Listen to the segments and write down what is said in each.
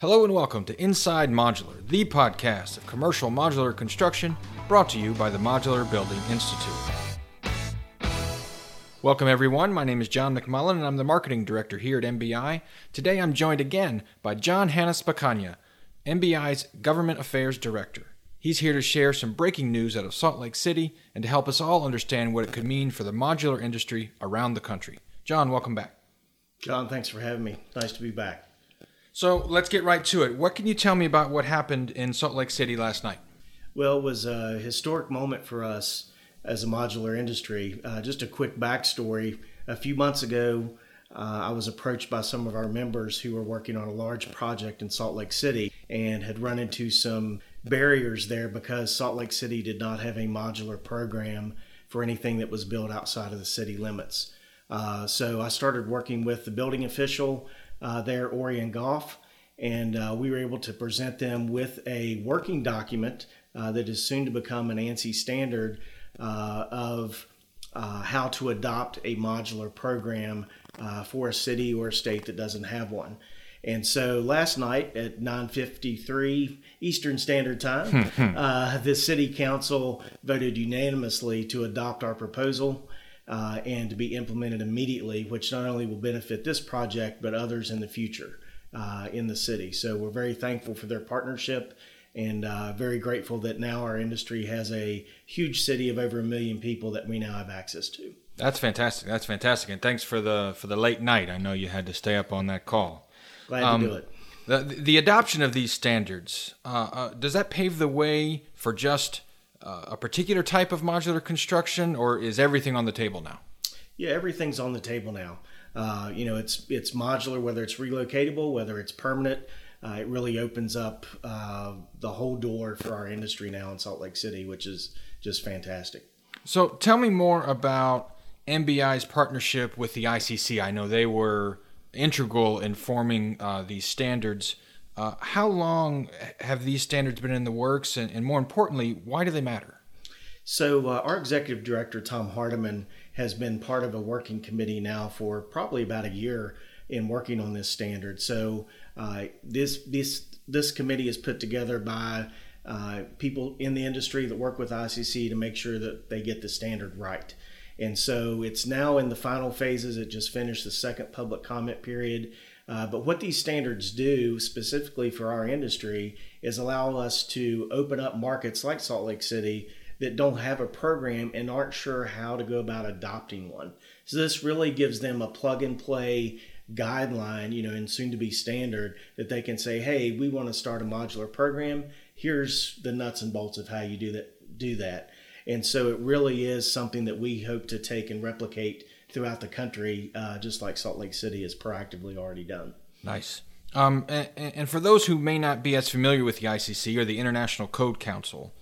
Hello and welcome to Inside Modular, the podcast of commercial modular construction brought to you by the Modular Building Institute. Welcome, everyone. My name is John McMullen, and I'm the marketing director here at MBI. Today, I'm joined again by John Hannes Spacagna, MBI's Government Affairs Director. He's here to share some breaking news out of Salt Lake City and to help us all understand what it could mean for the modular industry around the country. John, welcome back. John, thanks for having me. Nice to be back. So let's get right to it. What can you tell me about what happened in Salt Lake City last night? Well, it was a historic moment for us as a modular industry. Uh, just a quick backstory. A few months ago, uh, I was approached by some of our members who were working on a large project in Salt Lake City and had run into some barriers there because Salt Lake City did not have a modular program for anything that was built outside of the city limits. Uh, so I started working with the building official uh, there, Orion Goff, and uh, we were able to present them with a working document uh, that is soon to become an ANSI standard uh, of uh, how to adopt a modular program for a city or a state that doesn't have one. And so last night at 9:53 Eastern Standard Time, uh, the City Council voted unanimously to adopt our proposal uh, and to be implemented immediately, which not only will benefit this project but others in the future uh, in the city. So we're very thankful for their partnership and uh, very grateful that now our industry has a huge city of over a million people that we now have access to. That's fantastic. That's fantastic, and thanks for the for the late night. I know you had to stay up on that call. Glad um, to do it. The, the adoption of these standards, uh, uh, does that pave the way for just uh, a particular type of modular construction, or is everything on the table now? Yeah, everything's on the table now. Uh, you know, it's it's modular, whether it's relocatable, whether it's permanent. Uh, it really opens up uh, the whole door for our industry now in Salt Lake City, which is just fantastic. So, tell me more about MBI's partnership with the ICC. I know they were integral in forming uh, these standards. Uh, how long have these standards been in the works, and, and more importantly, why do they matter? So, uh, our executive director, Tom Hardiman, has been part of a working committee now for probably about a year in working on this standard. So, uh, this this this committee is put together by uh, people in the industry that work with ICC to make sure that they get the standard right. And so it's now in the final phases. It just finished the second public comment period. Uh, but what these standards do specifically for our industry is allow us to open up markets like Salt Lake City that don't have a program and aren't sure how to go about adopting one. So this really gives them a plug and play guideline, you know, and soon to be standard that they can say, "Hey, we want to start a modular program. Here's the nuts and bolts of how you do that." Do that. And so it really is something that we hope to take and replicate throughout the country, uh, just like Salt Lake City has proactively already done. Nice. Um, and, and, for those who may not be as familiar with the ICC or the International Code Council,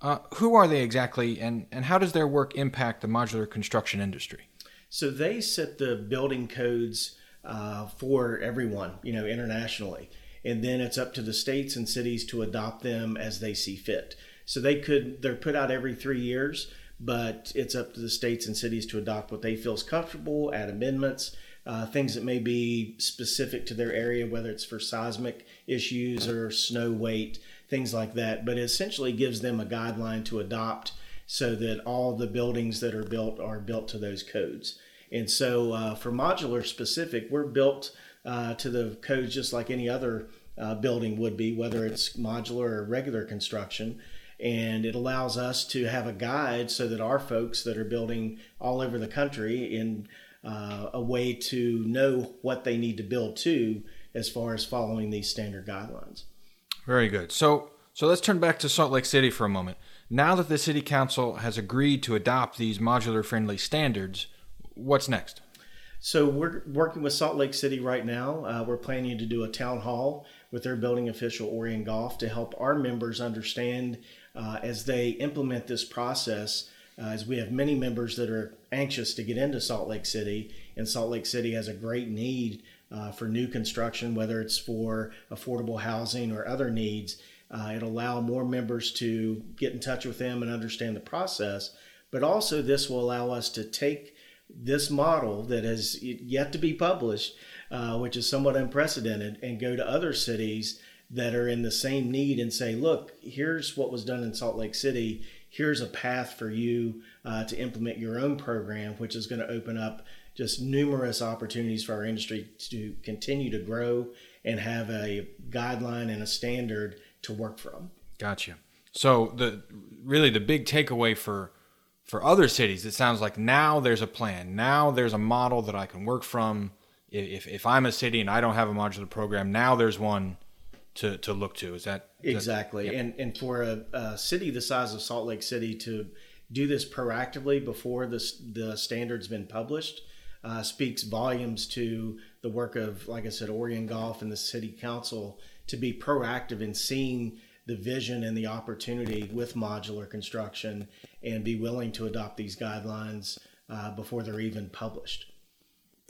uh, who are they exactly, and, and how does their work impact the modular construction industry? So they set the building codes uh, for everyone, you know, internationally, and then it's up to the states and cities to adopt them as they see fit. So they could they're put out every three years, but it's up to the states and cities to adopt what they feel is comfortable, add amendments, uh, things that may be specific to their area, whether it's for seismic issues or snow weight, things like that. But it essentially gives them a guideline to adopt so that all the buildings that are built are built to those codes. And so uh, for modular specific, we're built uh, to the codes just like any other uh, building would be, whether it's modular or regular construction and it allows us to have a guide so that our folks that are building all over the country in uh, a way to know what they need to build to as far as following these standard guidelines. Very good. So so let's turn back to Salt Lake City for a moment. Now that the city council has agreed to adopt these modular friendly standards, what's next? So we're working with Salt Lake City right now. Uh, we're planning to do a town hall with their building official Orion Goff to help our members understand uh, as they implement this process. Uh, as we have many members that are anxious to get into Salt Lake City, and Salt Lake City has a great need uh, for new construction, whether it's for affordable housing or other needs. Uh, it allow more members to get in touch with them and understand the process, but also this will allow us to take this model that has yet to be published uh, which is somewhat unprecedented, and go to other cities that are in the same need and say, look, here's what was done in Salt Lake City. Here's a path for you uh, to implement your own program, which is going to open up just numerous opportunities for our industry to continue to grow and have a guideline and a standard to work from. Gotcha. So the really the big takeaway for for other cities, it sounds like now there's a plan. Now there's a model that I can work from. If if I'm a city and I don't have a modular program, now there's one to, to look to. Is that is exactly? That, yeah. And and for a, a, city the size of Salt Lake City to do this proactively before the the standard's been published uh, speaks volumes to the work of, like I said, Orion Goff and the City Council to be proactive in seeing the vision and the opportunity with modular construction and be willing to adopt these guidelines uh, before they're even published.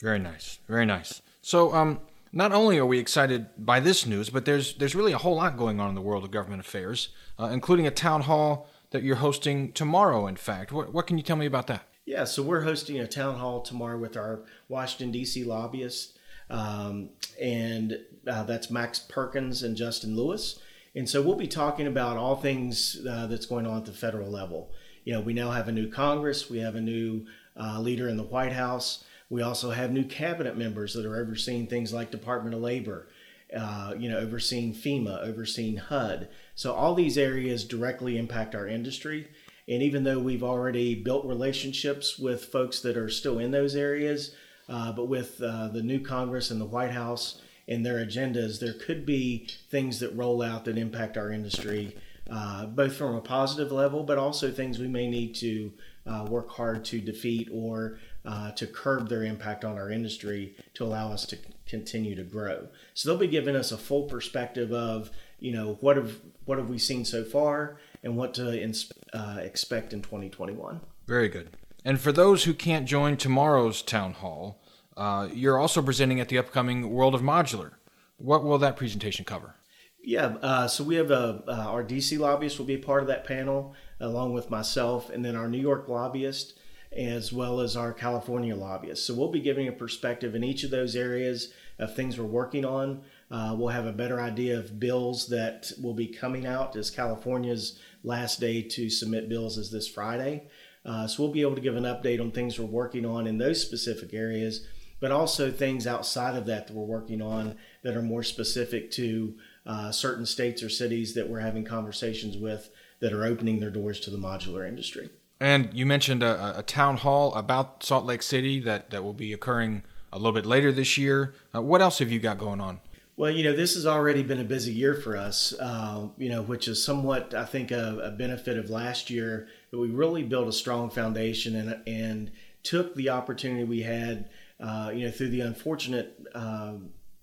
Very nice, very nice. So, um, not only are we excited by this news, but there's there's really a whole lot going on in the world of government affairs, uh, including a town hall that you're hosting tomorrow. In fact, what what can you tell me about that? Yeah, so we're hosting a town hall tomorrow with our Washington D.C. lobbyists, um, and uh, that's Max Perkins and Justin Lewis. And so we'll be talking about all things uh, that's going on at the federal level. You know, we now have a new Congress, we have a new uh, leader in the White House. We also have new cabinet members that are overseeing things like Department of Labor, uh, you know, overseeing FEMA, overseeing HUD. So all these areas directly impact our industry. And even though we've already built relationships with folks that are still in those areas, uh, but with uh, the new Congress and the White House and their agendas, there could be things that roll out that impact our industry, uh, both from a positive level, but also things we may need to uh, work hard to defeat or uh, to curb their impact on our industry to allow us to continue to grow. So they'll be giving us a full perspective of, you know, what have what have we seen so far and what to uh, expect in 2021. Very good. And for those who can't join tomorrow's town hall, uh, you're also presenting at the upcoming World of Modular. What will that presentation cover? Yeah, uh, so we have a, uh, our DC lobbyist will be a part of that panel, along with myself, and then our New York lobbyist, as well as our California lobbyists. So we'll be giving a perspective in each of those areas of things we're working on. Uh, we'll have a better idea of bills that will be coming out as California's last day to submit bills is this Friday. Uh, so we'll be able to give an update on things we're working on in those specific areas, but also things outside of that that we're working on that are more specific to uh, certain states or cities that we're having conversations with that are opening their doors to the modular industry. And you mentioned a, a town hall about Salt Lake City that, that will be occurring a little bit later this year. Uh, what else have you got going on? Well, you know, this has already been a busy year for us, uh, you know, which is somewhat, I think, a, a, benefit of last year we really built a strong foundation and, and took the opportunity we had, uh, you know, through the unfortunate uh,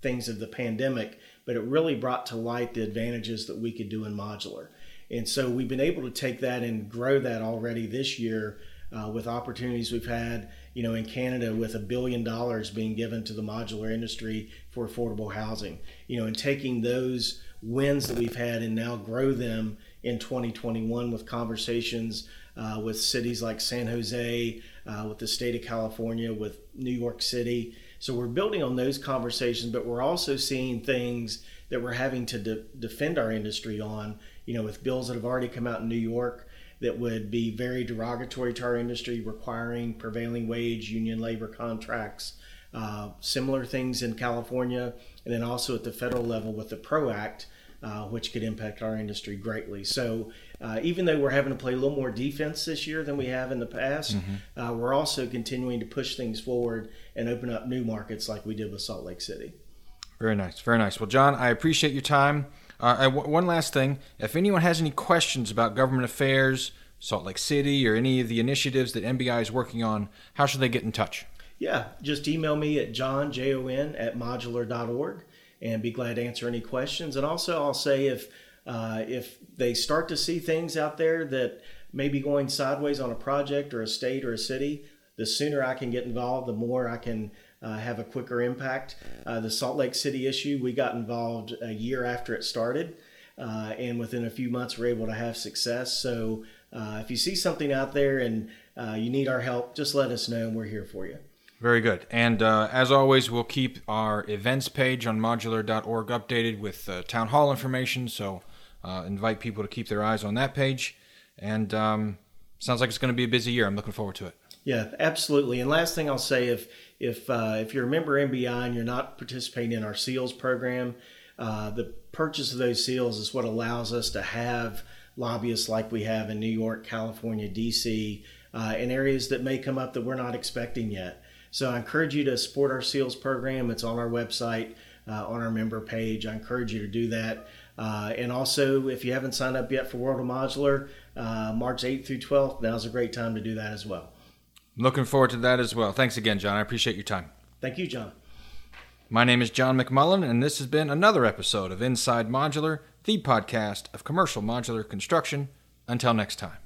things of the pandemic, but it really brought to light the advantages that we could do in modular. And so we've been able to take that and grow that already this year uh, with opportunities we've had you know, in Canada with a billion dollars being given to the modular industry for affordable housing, you know, and taking those wins that we've had and now grow them in 2021 with conversations uh, with cities like San Jose, uh, with the state of California, with New York City. So we're building on those conversations, but we're also seeing things that we're having to de- defend our industry on, you know, with bills that have already come out in New York that would be very derogatory to our industry, requiring prevailing wage union labor contracts. Uh, similar things in California, and then also at the federal level with the PRO Act, uh, which could impact our industry greatly. So, uh, even though we're having to play a little more defense this year than we have in the past, mm-hmm. Uh, we're also continuing to push things forward and open up new markets like we did with Salt Lake City. Very nice, very nice. Well, John, I appreciate your time. Uh, one last thing. If anyone has any questions about government affairs, Salt Lake City, or any of the initiatives that MBI is working on, how should they get in touch? Yeah, just email me at jon, J-O-N, at modular.org and be glad to answer any questions. And also, I'll say if, uh, if they start to see things out there that may be going sideways on a project or a state or a city, the sooner I can get involved, the more I can uh, have a quicker impact. Uh, the Salt Lake City issue, we got involved a year after it started, uh, and within a few months, we're able to have success. So uh, if you see something out there and uh, you need our help, just let us know, and we're here for you. Very good. And uh, as always, we'll keep our events page on modular.org updated with town hall information. So invite people to keep their eyes on that page. And um, sounds like it's going to be a busy year. I'm looking forward to it. Yeah, absolutely. And last thing I'll say, if if uh, if you're a member MBI and you're not participating in our seals program, uh, the purchase of those seals is what allows us to have lobbyists like we have in New York, California, DC, uh, in areas that may come up that we're not expecting yet. So I encourage you to support our SEALs program. It's on our website, uh, on our member page. I encourage you to do that. Uh, and also, if you haven't signed up yet for World of Modular, uh, March 8th through 12th, now's a great time to do that as well. Looking forward to that as well. Thanks again, John. I appreciate your time. Thank you, John. My name is John McMullen, and this has been another episode of Inside Modular, the podcast of commercial modular construction. Until next time.